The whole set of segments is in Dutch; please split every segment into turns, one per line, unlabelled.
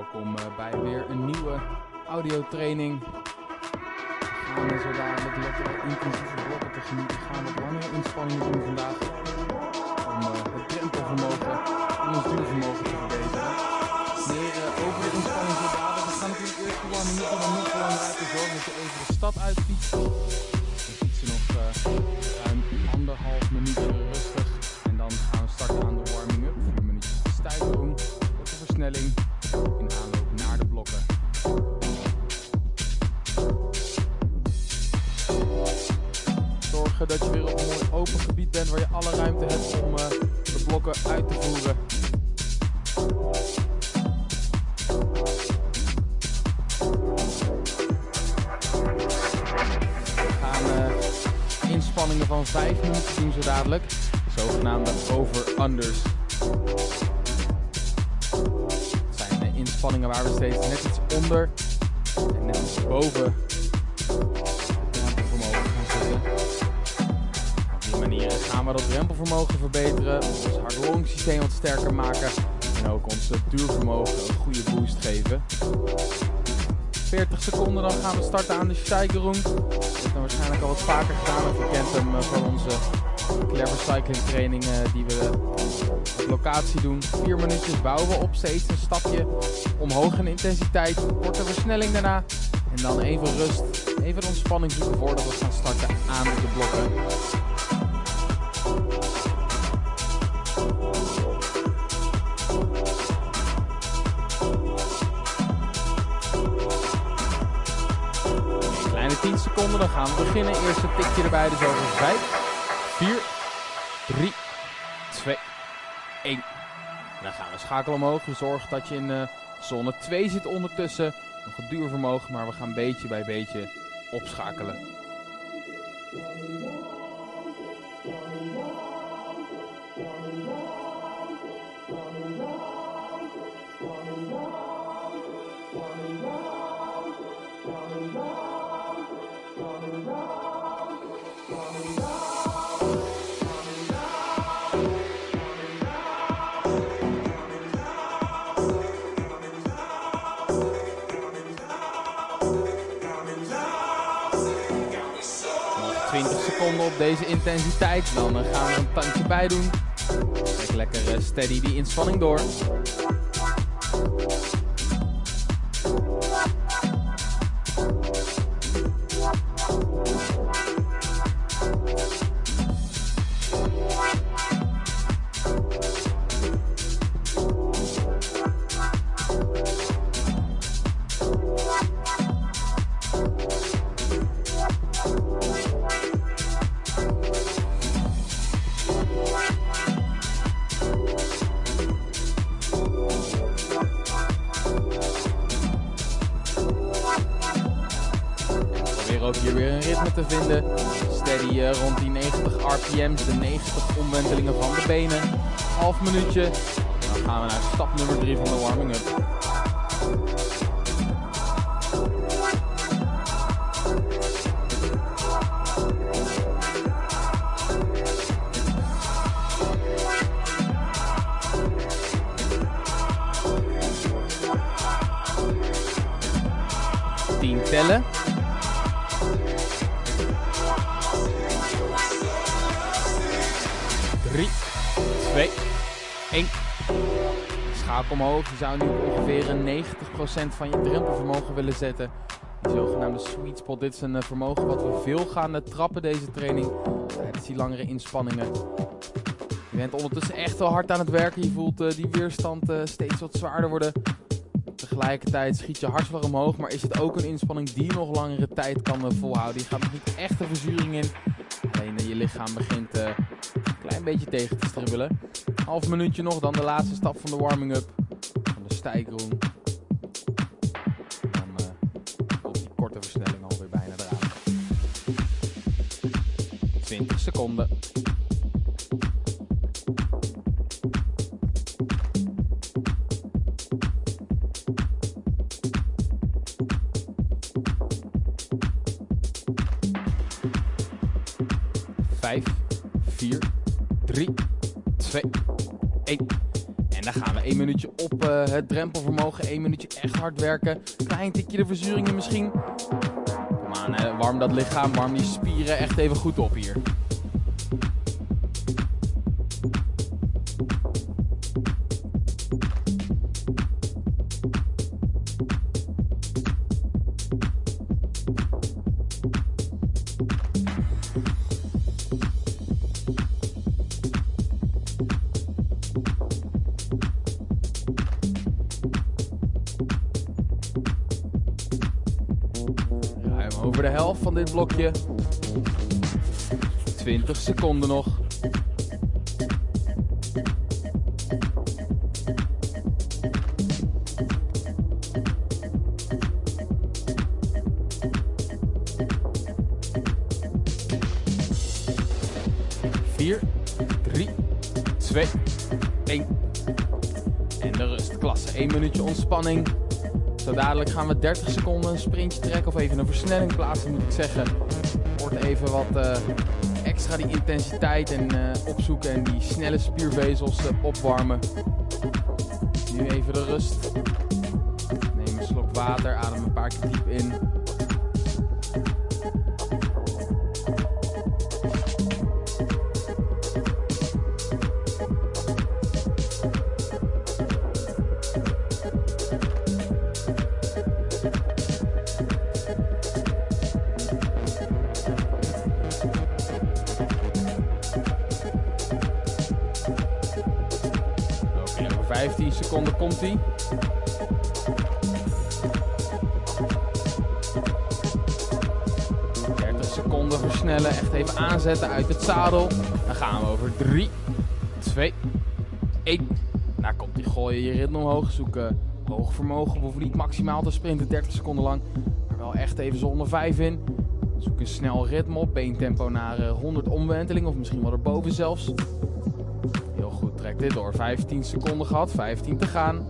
welkom eh, bij weer een nieuwe audiotraining. We gaan zo dadelijk lekker intensieve blokken tegemoet. We gaan wat langere inspanningen doen vandaag om eh, het drempelvermogen en ons duurvermogen te verbeteren. Meer eh, over de inspanning zo dadelijk. We gaan natuurlijk eerst de warming up, maar niet belangrijk te zorgen dat je even de stad uitfietst. We fietsen nog ruim anderhalf minuutje gaan we dat drempelvermogen verbeteren, ons hart systeem wat sterker maken en ook ons duurvermogen een goede boost geven. 40 seconden dan gaan we starten aan de Steigerung. Dat hebben we waarschijnlijk al wat vaker gedaan. Of je kent hem eh, van onze clever cycling training eh, die we op locatie doen. 4 minuutjes bouwen we op steeds een stapje omhoog in intensiteit. Korte versnelling daarna. En dan even rust, even ontspanning zoeken voordat we gaan starten aan de blokken. Seconden, dan gaan we beginnen. Eerst een tikje erbij, dus over 5, 4, 3, 2, 1. En dan gaan we schakelen omhoog. Zorg dat je in eh, zone 2 zit ondertussen. Nog een duurvermogen, maar we gaan beetje bij beetje opschakelen. 20 seconden op deze intensiteit. Dan eh, gaan we een tandje bij doen. Trek lekker eh, steady die inspanning door. Omwentelingen van de benen. Half minuutje. Dan gaan we naar stap nummer 3 van de warming up. Tien tellen. Omhoog. Je zou nu ongeveer een 90% van je drempelvermogen willen zetten. Die zogenaamde sweet spot. Dit is een eh, vermogen wat we veel gaan trappen deze training. Tijdens die langere inspanningen. Je bent ondertussen echt wel hard aan het werken. Je voelt eh, die weerstand eh, steeds wat zwaarder worden. Tegelijkertijd schiet je hartslag omhoog, maar is het ook een inspanning die nog langere tijd kan volhouden. Je gaat nog niet echt de verzuring in. Alleen je lichaam begint klein beetje tegen te stribbelen. Half minuutje nog, dan de laatste stap van de warming-up. Van de stijgroom. Dan eh, komt die korte versnelling alweer bijna eraan. 20 seconden. Vijf, vier, drie, twee, één. En dan gaan we één minuutje op uh, het drempelvermogen. 1 minuutje echt hard werken. Klein tikje de verzuringen misschien. Kom aan, hè. warm dat lichaam, warm die spieren echt even goed op hier. Blokje. 20 seconden nog. Dadelijk gaan we 30 seconden een sprintje trekken of even een versnelling plaatsen moet ik zeggen. Wordt even wat uh, extra die intensiteit en uh, opzoeken en die snelle spiervezels uh, opwarmen. Nu even de rust. Neem een slok water, adem een paar keer diep in. Komt hij. seconden versnellen, echt even aanzetten uit het zadel. Dan gaan we over 3, 2, 1. Daar komt hij gooien, je ritme omhoog zoeken. Hoog vermogen, hoef niet maximaal te sprinten, 30 seconden lang. Maar wel echt even zonder 5 in. Zoek een snel ritme op, beentempo naar 100 omwentelingen of misschien wel erboven zelfs. Dit door. 15 seconden gehad, 15 te gaan.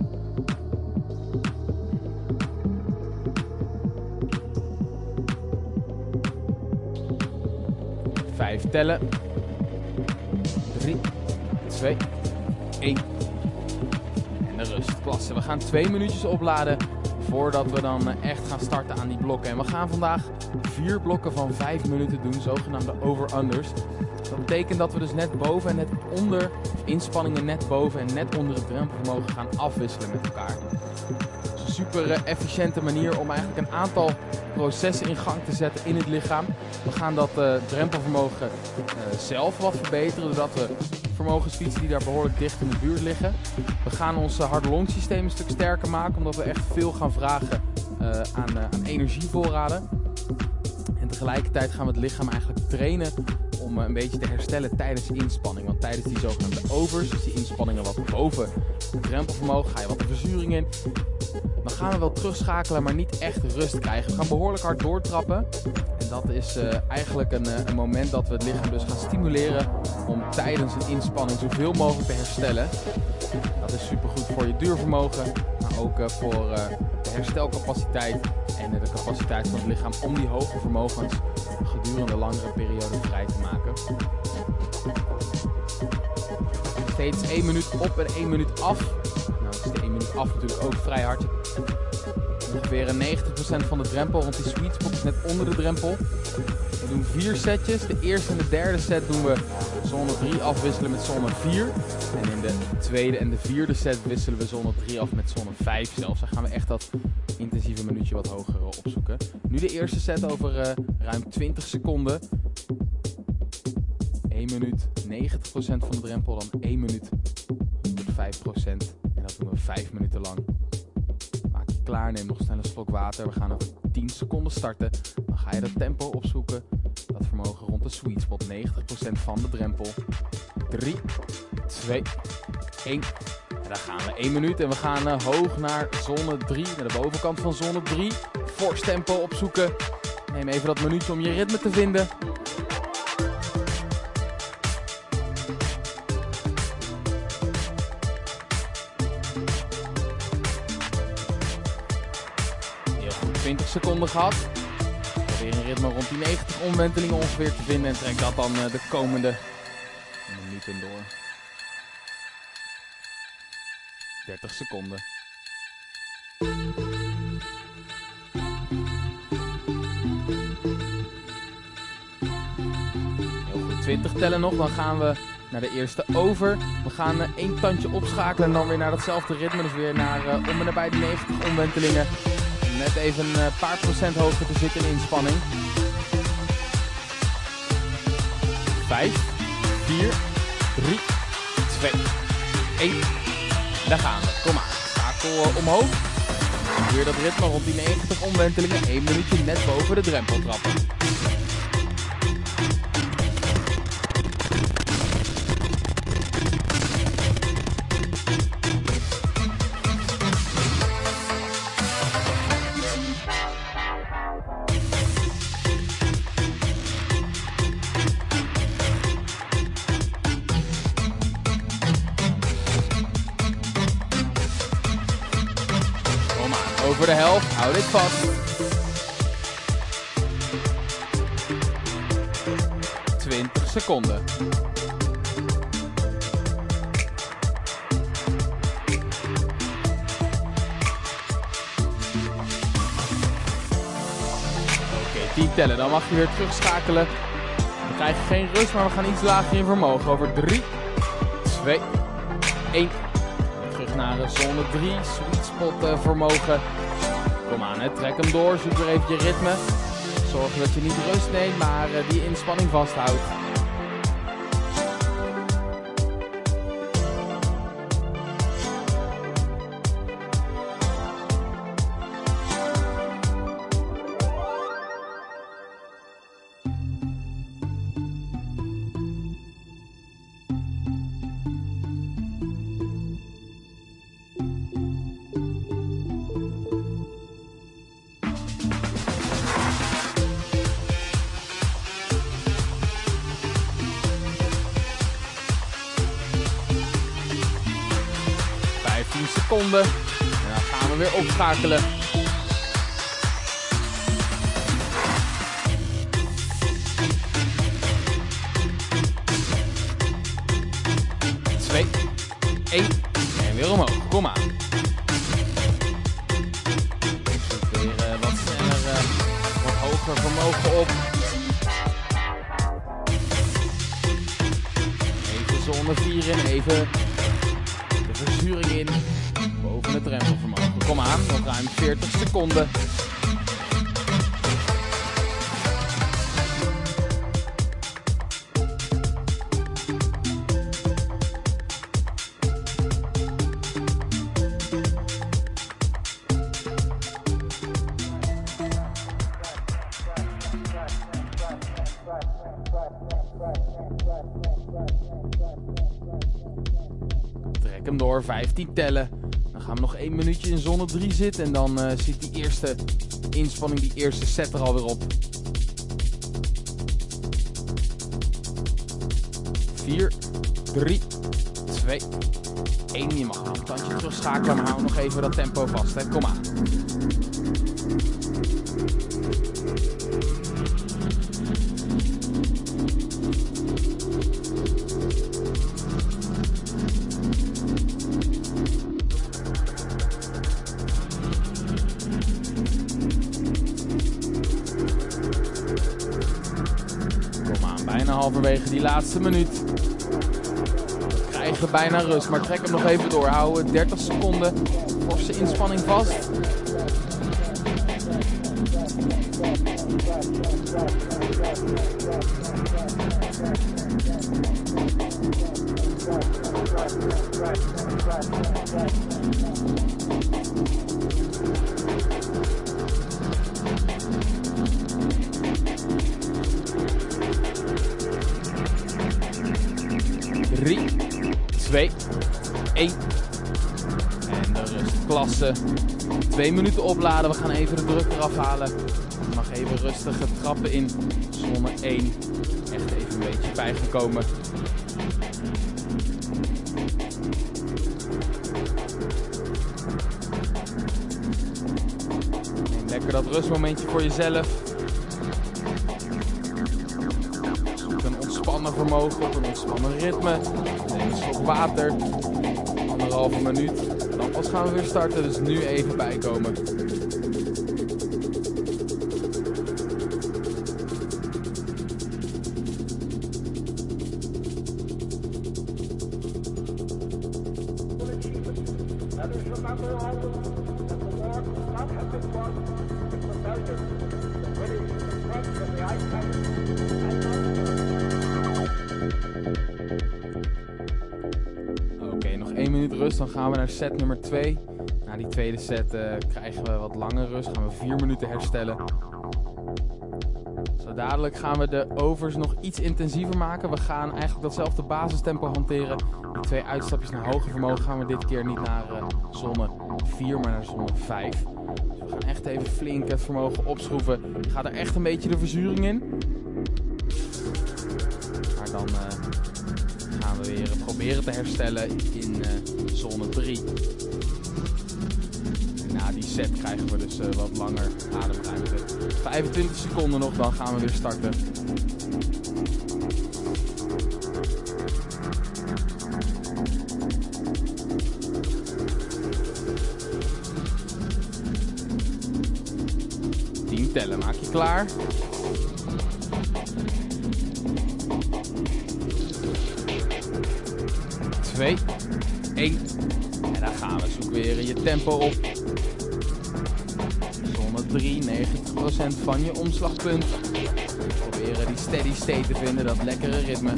Vijf tellen. 3, 2, 1. En de rust. Klasse. We gaan twee minuutjes opladen voordat we dan echt gaan starten aan die blokken. En we gaan vandaag vier blokken van 5 minuten doen, zogenaamde over-unders. Dat betekent dat we dus net boven en net onder, inspanningen net boven en net onder het drempelvermogen gaan afwisselen met elkaar. Dat is een super efficiënte manier om eigenlijk een aantal processen in gang te zetten in het lichaam. We gaan dat uh, drempelvermogen uh, zelf wat verbeteren, doordat we vermogens fietsen die daar behoorlijk dicht in de buurt liggen. We gaan ons harde longsysteem een stuk sterker maken, omdat we echt veel gaan vragen aan, aan energievoorraden. En tegelijkertijd gaan we het lichaam eigenlijk trainen om een beetje te herstellen tijdens inspanning. Want tijdens die zogenaamde overs, dus die inspanningen wat boven het drempelvermogen, ga je wat de verzuring in. Dan gaan we wel terugschakelen, maar niet echt rust krijgen. We gaan behoorlijk hard doortrappen. En dat is uh, eigenlijk een, uh, een, moment dat we het lichaam dus gaan stimuleren om tijdens een inspanning zoveel mogelijk te herstellen. Dat is super goed voor je duurvermogen, maar ook voor de herstelcapaciteit en de capaciteit van het lichaam om die hoge vermogens gedurende langere perioden vrij te maken. Steeds 1 minuut op en 1 minuut af. Nou is de 1 minuut af natuurlijk ook vrij hard. Ongeveer 90% van de drempel, want die sweet spot net onder de drempel. We doen vier setjes. De eerste en de derde set doen we zone 3 afwisselen met zone 4. En in de tweede en de vierde set wisselen we zone 3 af met zone 5 zelfs. Dan gaan we echt dat intensieve minuutje wat hoger opzoeken. Nu de eerste set over uh, ruim 20 seconden. 1 minuut 90% van de drempel, dan 1 minuut 105%. En dat doen we 5 minuten lang. Maak je klaar, neem nog snel een slok water. We gaan over 10 seconden starten. Dan ga je dat tempo opzoeken. Vermogen rond de sweet spot, 90% van de drempel. 3, 2, 1. En daar gaan we 1 minuut en we gaan uh, hoog naar zone 3, naar de bovenkant van zone 3. Fors tempo opzoeken. Neem even dat minuutje om je ritme te vinden. Heel goed, 20 seconden gehad. Ritme rond die 90 omwentelingen ongeveer te vinden en trek dat dan uh, de komende minuten door. 30 seconden. Goed, 20 tellen nog. Dan gaan we naar de eerste over. We gaan uh, één tandje opschakelen en dan weer naar datzelfde ritme. Dus weer naar uh, om en nabij de 90 omwentelingen. Net even een uh, paar procent hoger te zitten in inspanning. 5, 4, 3, 2, 1. Daar gaan we. Kom maar. Schakel omhoog. Weer dat ritme rond die 90 omwentelingen. 1 minuutje net boven de drempel trappen. Dit vast. 20 seconden. Oké, 10 tellen. Dan mag je weer terugschakelen. We krijgen geen rust, maar we gaan iets lager in vermogen. Over 3, 2, 1 terug naar zone 3. Sweet spot uh, vermogen. Kom aan, trek hem door. Zoek weer even je ritme. Zorg dat je niet rust neemt, maar uh, die inspanning vasthoudt. Gaan 40 seconden. Trek hem door, 15 tellen. 3 zitten. En dan uh, zit die eerste inspanning, die eerste set er alweer op. 4, 3, 2, 1. Je mag een tandje terugschakelen, maar hou nog even dat tempo vast. Hè. Kom aan. Halverwege die laatste minuut. We krijgen bijna rust, maar trek hem nog even door. Houden 30 seconden. Forse inspanning vast. Twee minuten opladen. We gaan even de druk eraf halen. Mag even rustige trappen in. Zone 1. Echt even een beetje bijgekomen. Lekker dat rustmomentje voor jezelf. Een ontspannen vermogen, op een ontspannen ritme. Neem een slok water. Anderhalve minuut. Pas gaan we weer starten, dus nu even bijkomen. Set nummer 2. Na die tweede set uh, krijgen we wat langer rust. Gaan we vier minuten herstellen. Zo dadelijk gaan we de overs nog iets intensiever maken. We gaan eigenlijk datzelfde basistempo hanteren. Die twee uitstapjes naar hoger vermogen gaan we dit keer niet naar uh, zone 4, maar naar zone 5. Dus we gaan echt even flink het vermogen opschroeven. Gaat er echt een beetje de verzuring in. Maar dan... Uh, gaan we weer proberen te herstellen set krijgen we dus uh, wat langer ademruimte. 25 seconden nog, dan gaan we weer starten. Tellen, maak je klaar. 2, 1. En dan gaan we. Zoek weer je tempo op. Zone 3, 90% van je omslagpunt. Proberen die steady state te vinden, dat lekkere ritme.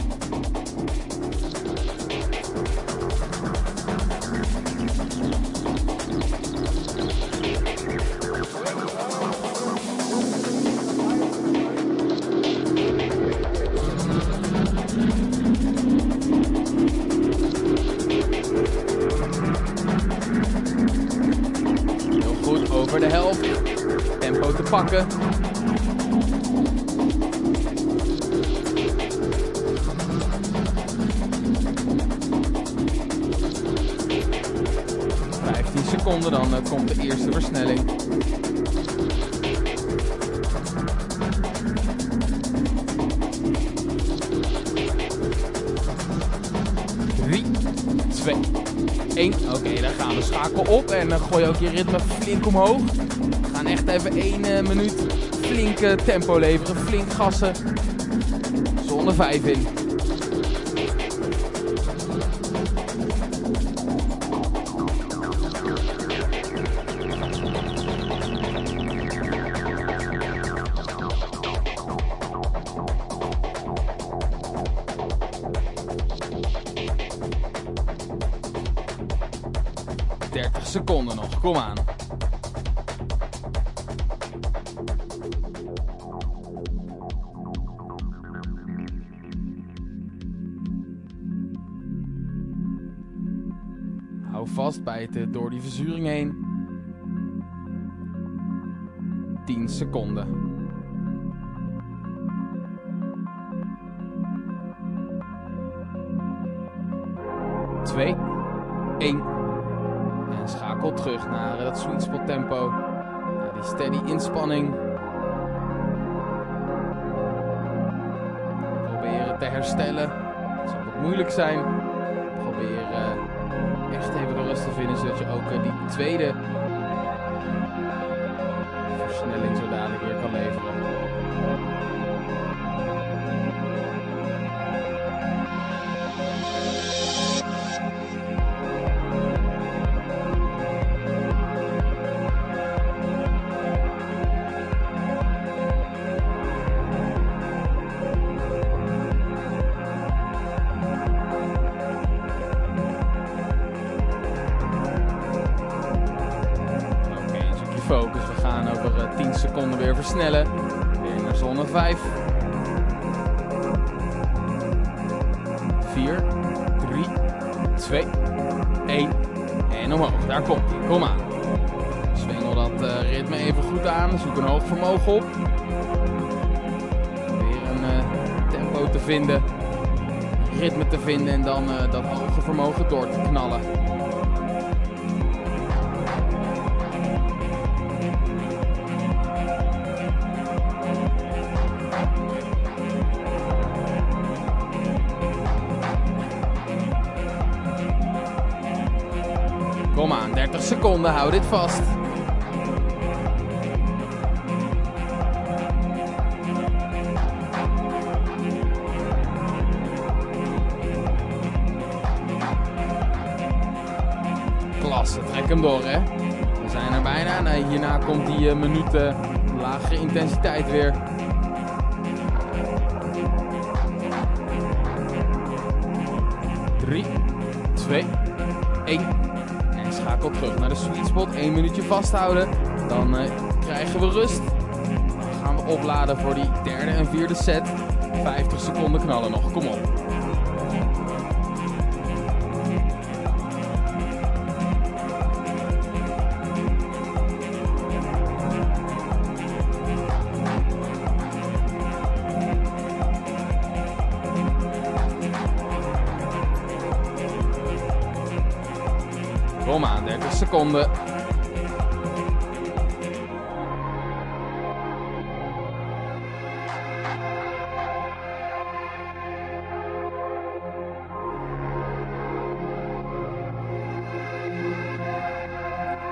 1. Oké, daar gaan we. Schakel op en dan gooi je ook je ritme flink omhoog. We gaan echt even 1 uh, minuut flink uh, tempo leveren, flink gassen. Zone 5 in. Verzuring heen. 10 seconden. Twee, één. En schakel terug naar dat sweet spot tempo. Naar die steady inspanning. Proberen te herstellen. Het zal wat moeilijk zijn. Probeer uh, echt even de rust te vinden. Zodat je ook uh, die tweede versnelling zo weer kan leveren. Versnellen. Weer naar zone 5. 4, 3, 2, 1. En omhoog. Daar komt. Kom aan. Zwengel dat uh, ritme even goed aan. Zoek een hoog vermogen op. Weer een uh, tempo te vinden. Ritme te vinden en dan uh, dat hoge vermogen door te knallen. 30 seconden, hou dit vast. Klasse, trek hem door hè. We zijn er bijna. Nee, hierna komt die uh, minuten lagere intensiteit weer. Drie, twee, één. Terug naar de sweet spot. 1 minuutje vasthouden. Dan uh, krijgen we rust. Dan gaan we opladen voor die derde en vierde set. 50 seconden knallen nog. Kom op. seconden.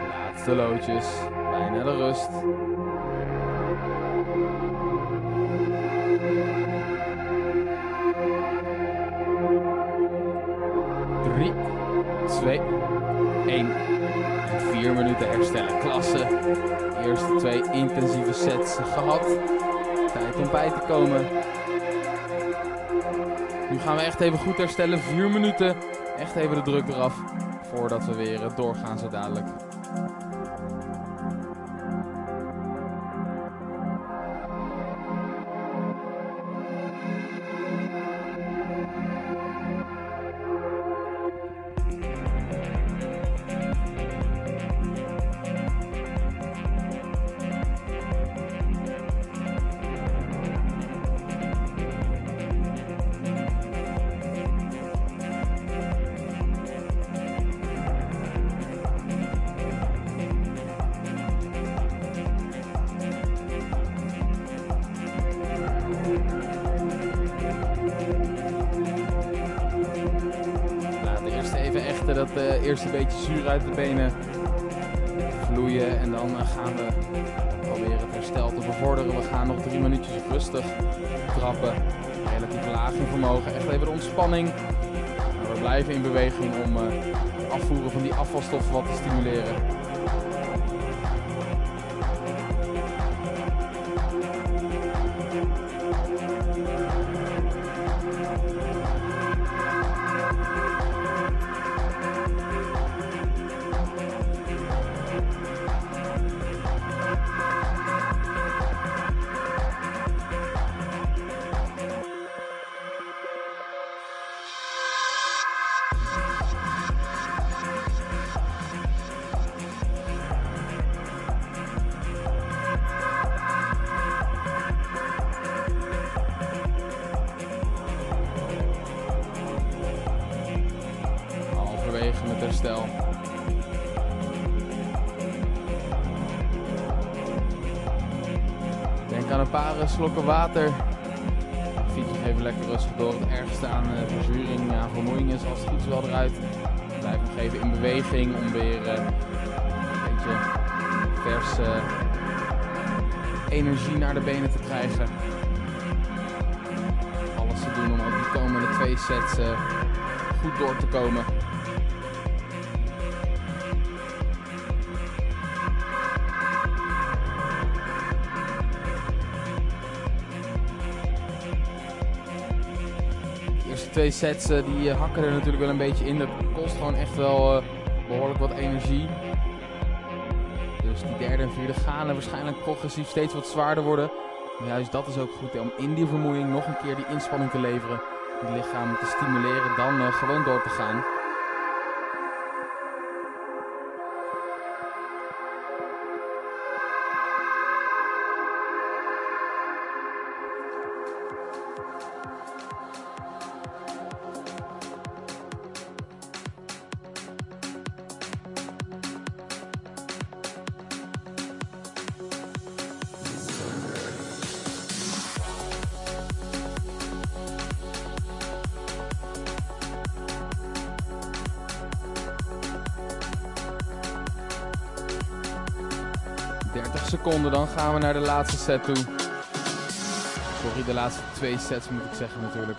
Laatste loodjes, bijna de rust. Intensieve sets gehad. Tijd om bij te komen. Nu gaan we echt even goed herstellen. 4 minuten. Echt even de druk eraf. Voordat we weer doorgaan zo dadelijk. Dat eerst een beetje zuur uit de benen vloeien. En dan uh, gaan we proberen het herstel te bevorderen. We gaan nog drie minuutjes rustig trappen. Relatief laag in vermogen. Echt even de ontspanning. Maar we blijven in beweging om uh, het afvoeren van die afvalstoffen wat te stimuleren. Denk aan een paar slokken water. Fiets nog even lekker rustig door. Het ergste aan uh, verzuring, aan vermoeiing is als het fiets wel eruit. Blijf nog even in beweging om weer uh, een beetje verse energie naar de benen te krijgen. Alles te doen om ook die komende twee sets goed door te komen. Twee sets die hakken er natuurlijk wel een beetje in. Dat kost gewoon echt wel uh, behoorlijk wat energie. Dus die derde en vierde gaan er waarschijnlijk progressief steeds wat zwaarder worden. Maar juist dat is ook goed om in die vermoeiing nog een keer die inspanning te leveren. Het lichaam te stimuleren, dan gewoon door te gaan. Seconden. Dan gaan we naar de laatste set toe. Sorry, de laatste twee sets moet ik zeggen natuurlijk.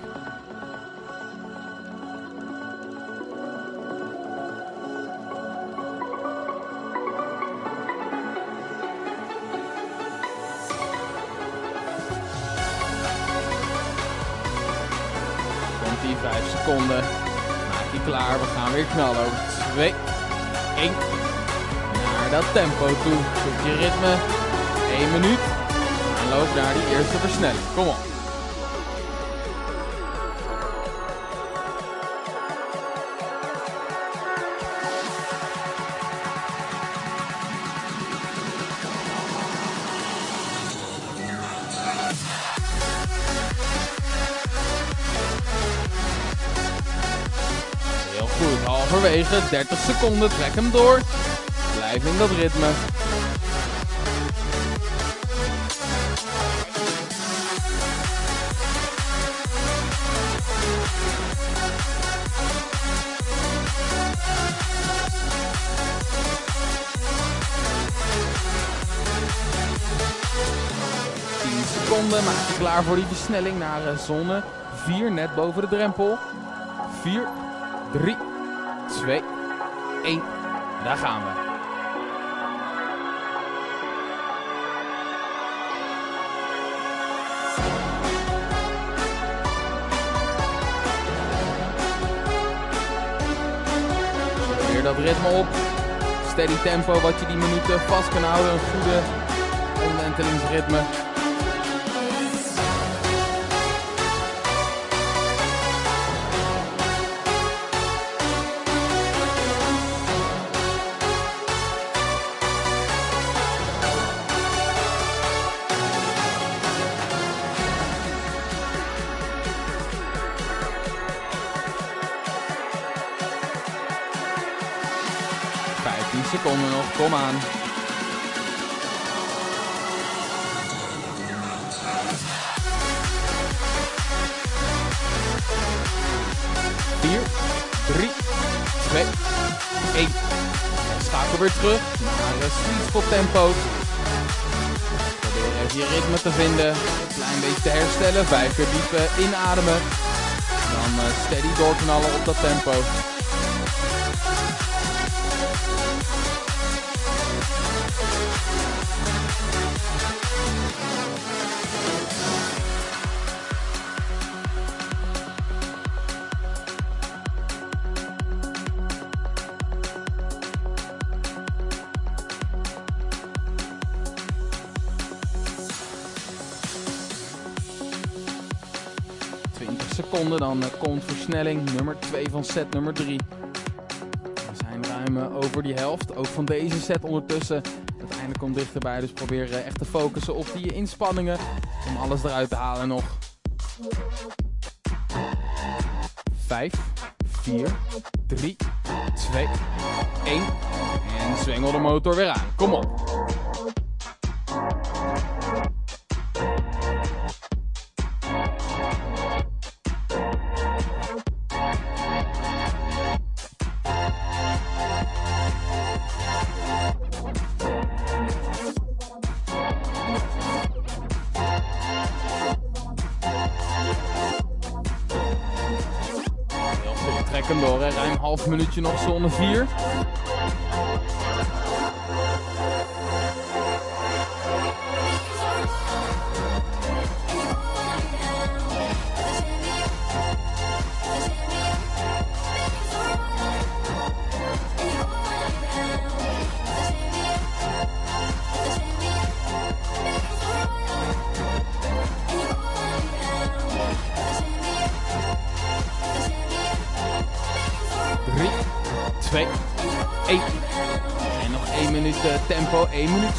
Komt die 5 seconden. Maak die klaar. We gaan weer knallen over 2, 1. Dat tempo toe. Zoek je ritme. 1 minuut. En loop naar die eerste versnelling. Kom op. Heel goed, halverwege, 30 seconden, trek hem door. Blijf in dat ritme. seconden. Maak je klaar voor die versnelling naar eh, zone 4, net boven de drempel. 4, 3, 2, 1. Daar gaan we. Ritme op. Steady tempo wat je die minuten vast kan houden. Een goede omwentelingsritme. 4, 3, 2, 1. Schakel weer terug naar de sweet tempo. Probeer even je ritme te vinden. Een klein beetje te herstellen. Vijf keer diepen inademen. Dan eh, steady doorknallen op dat tempo. Dan eh, komt versnelling nummer 2 van set nummer 3. We zijn ruim eh, over die helft. Ook van deze set ondertussen. Het einde komt dichterbij. Dus probeer eh, echt te focussen op die inspanningen. Om alles eruit te halen nog. 5, 4, 3, 2, 1. En zwengel de motor weer aan. Kom op. door. Hè. Ruim half minuutje nog, zone 4.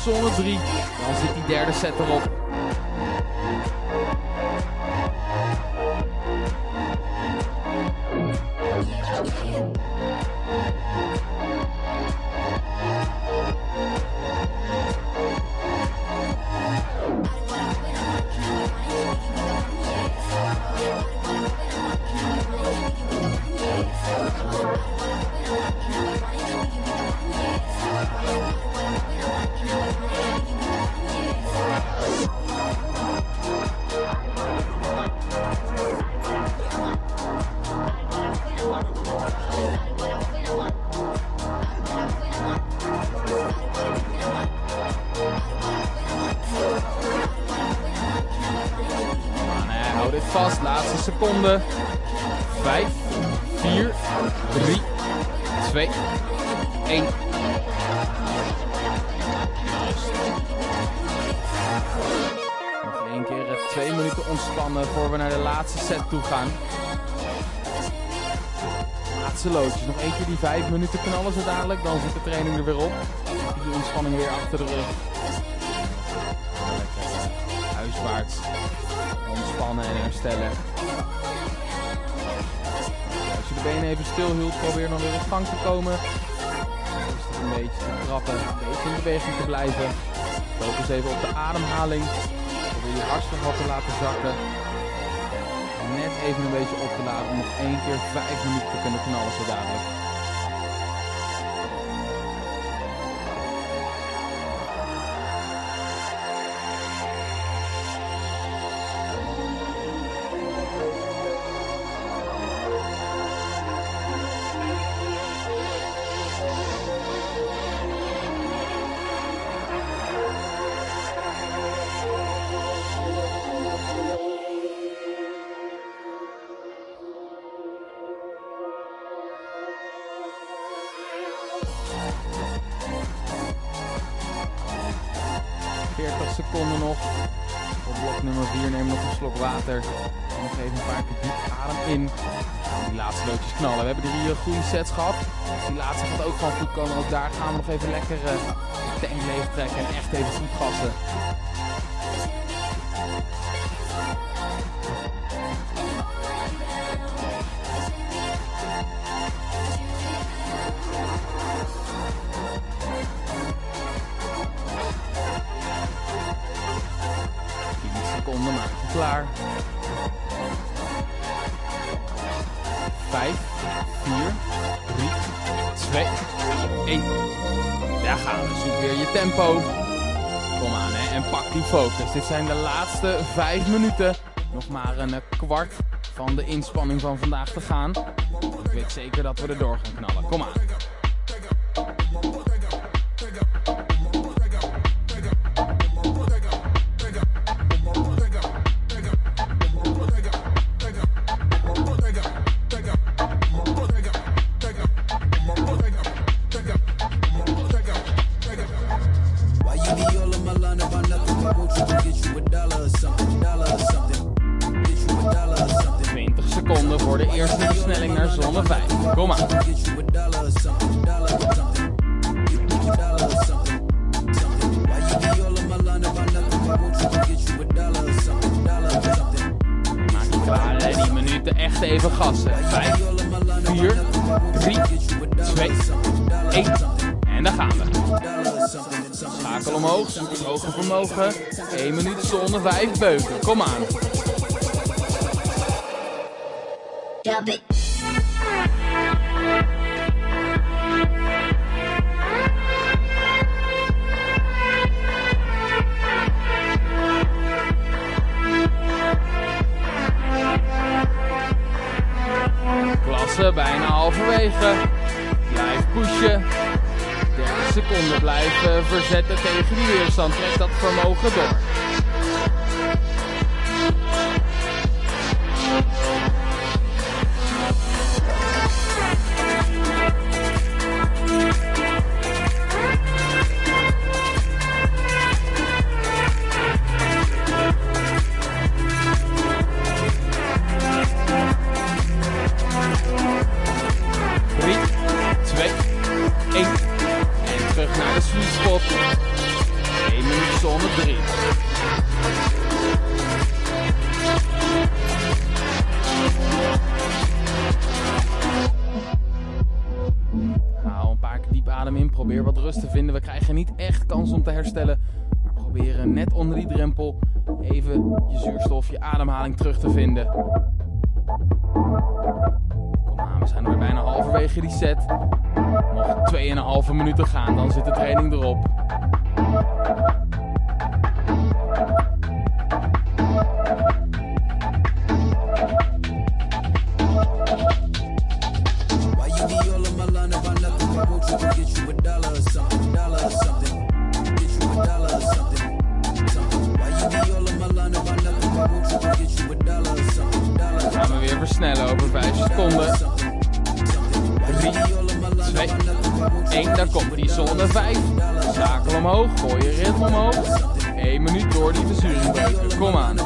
Zone 3. Dan zit die derde set erop. Seconden. 5, 4, 3, 2, 1. Nog één keer eh, twee minuten ontspannen voor we naar de laatste set toe gaan. Laatste loodjes. Nog één keer die vijf minuten knallen ze dadelijk. Dan zit de training er weer op. Die ontspanning weer achter de rug. Huiswaarts. Ontspannen en herstellen. Je de benen even stil hield, probeer dan weer in gang te komen. Rustig een beetje te trappen, een beetje in beweging te blijven. Focus even op de ademhaling. Probeer je hartslag wat te laten zakken. Net even een beetje op te om nog één keer vijf minuten te kunnen knallen zo dadelijk. Gaat ook daar gaan we nog even lekker uh, tank leeg trekken en echt even goed gassen. klaar. 5, 4, 3, 2, 1. Daar gaan we. Zoek weer je tempo. Kom aan hè, en pak die focus. Dit zijn de laatste 5 minuten. Nog maar een kwart van de inspanning van vandaag te gaan. Ik weet zeker dat we erdoor gaan knallen. Kom aan. Schakel omhoog, zoek het hoge vermogen. 1 minuut zone 5 beuken. Kom aan. Klasse, bijna halverwege. Blijf pushen. 30 seconden blijven verzetten tegen die weerstand. Trek dat vermogen door. Om te herstellen. Maar proberen net onder die drempel even je zuurstof, je ademhaling terug te vinden. Kom aan, we zijn er bijna halverwege die set. Nog 2,5 minuten gaan, dan zit de training erop. Versnellen over 5 seconden. 3, 2, 1. Daar komt die zone 5. Schakel omhoog. Gooi je ritme omhoog. 1 minuut door die verzuring Kom aan.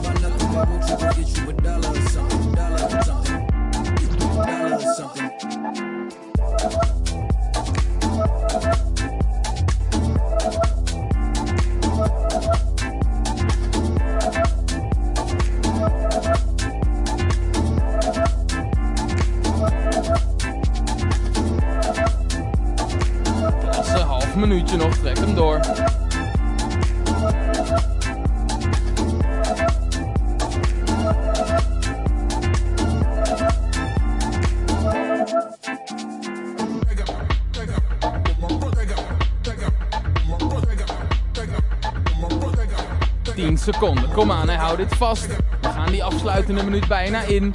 10 seconden. Kom aan, en houd dit vast. We gaan die afsluitende minuut bijna in.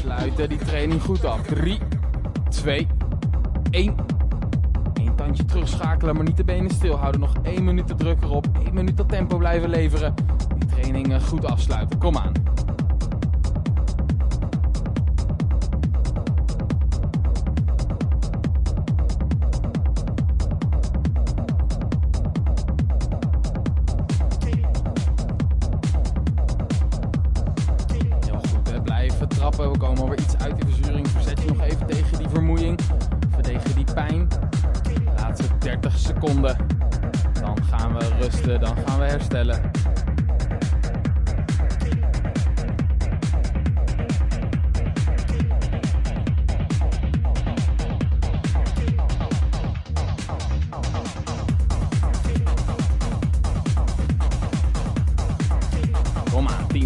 Sluiten die training goed af. 3, 2, 1 terugschakelen, maar niet de benen stilhouden. Nog 1 minuut de druk erop. 1 minuut dat tempo blijven leveren. Die training eh, goed afsluiten. Kom aan.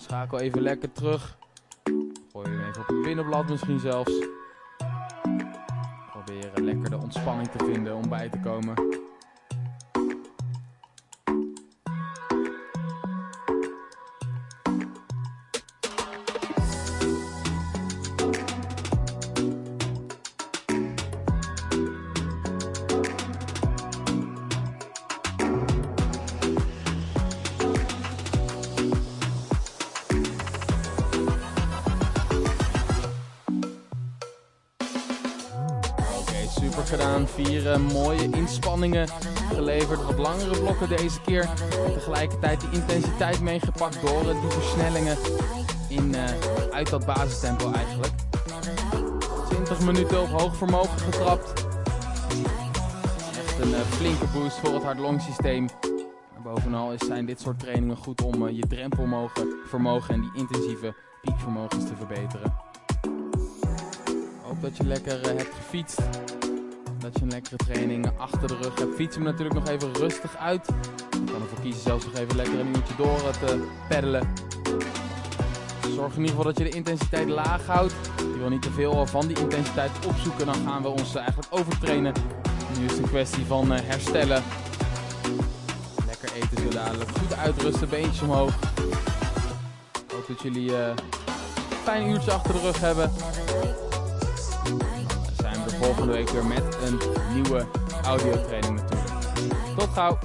Schakel even lekker terug. Gooi hem even op het binnenblad misschien zelfs. Proberen lekker de ontspanning te vinden om bij te komen. Vier mooie inspanningen geleverd. Wat langere blokken deze keer. tegelijkertijd die intensiteit meegepakt door die versnellingen in, uh, uit dat basistempo eigenlijk. 20 minuten op hoog vermogen getrapt. Echt een flinke boost voor het hard-long systeem. Bovenal zijn dit soort trainingen goed om je drempelvermogen en die intensieve piekvermogens te verbeteren. Hoop dat je lekker hebt gefietst dat je een lekkere training achter de rug hebt. Fiets hem natuurlijk nog even rustig uit. Je kan ervoor kiezen zelfs nog even lekker een uurtje door te peddelen. Zorg in ieder geval dat je de intensiteit laag houdt. Je wil niet te veel van die intensiteit opzoeken. Dan gaan we ons eigenlijk overtrainen. Nu is het een kwestie van eh, herstellen. Lekker eten zo dadelijk. Goed uitrusten, beentjes omhoog. Ik hoop dat jullie een fijn uurtje achter de rug hebben volgende week weer met een nieuwe audiotraining natuurlijk. Tot gauw!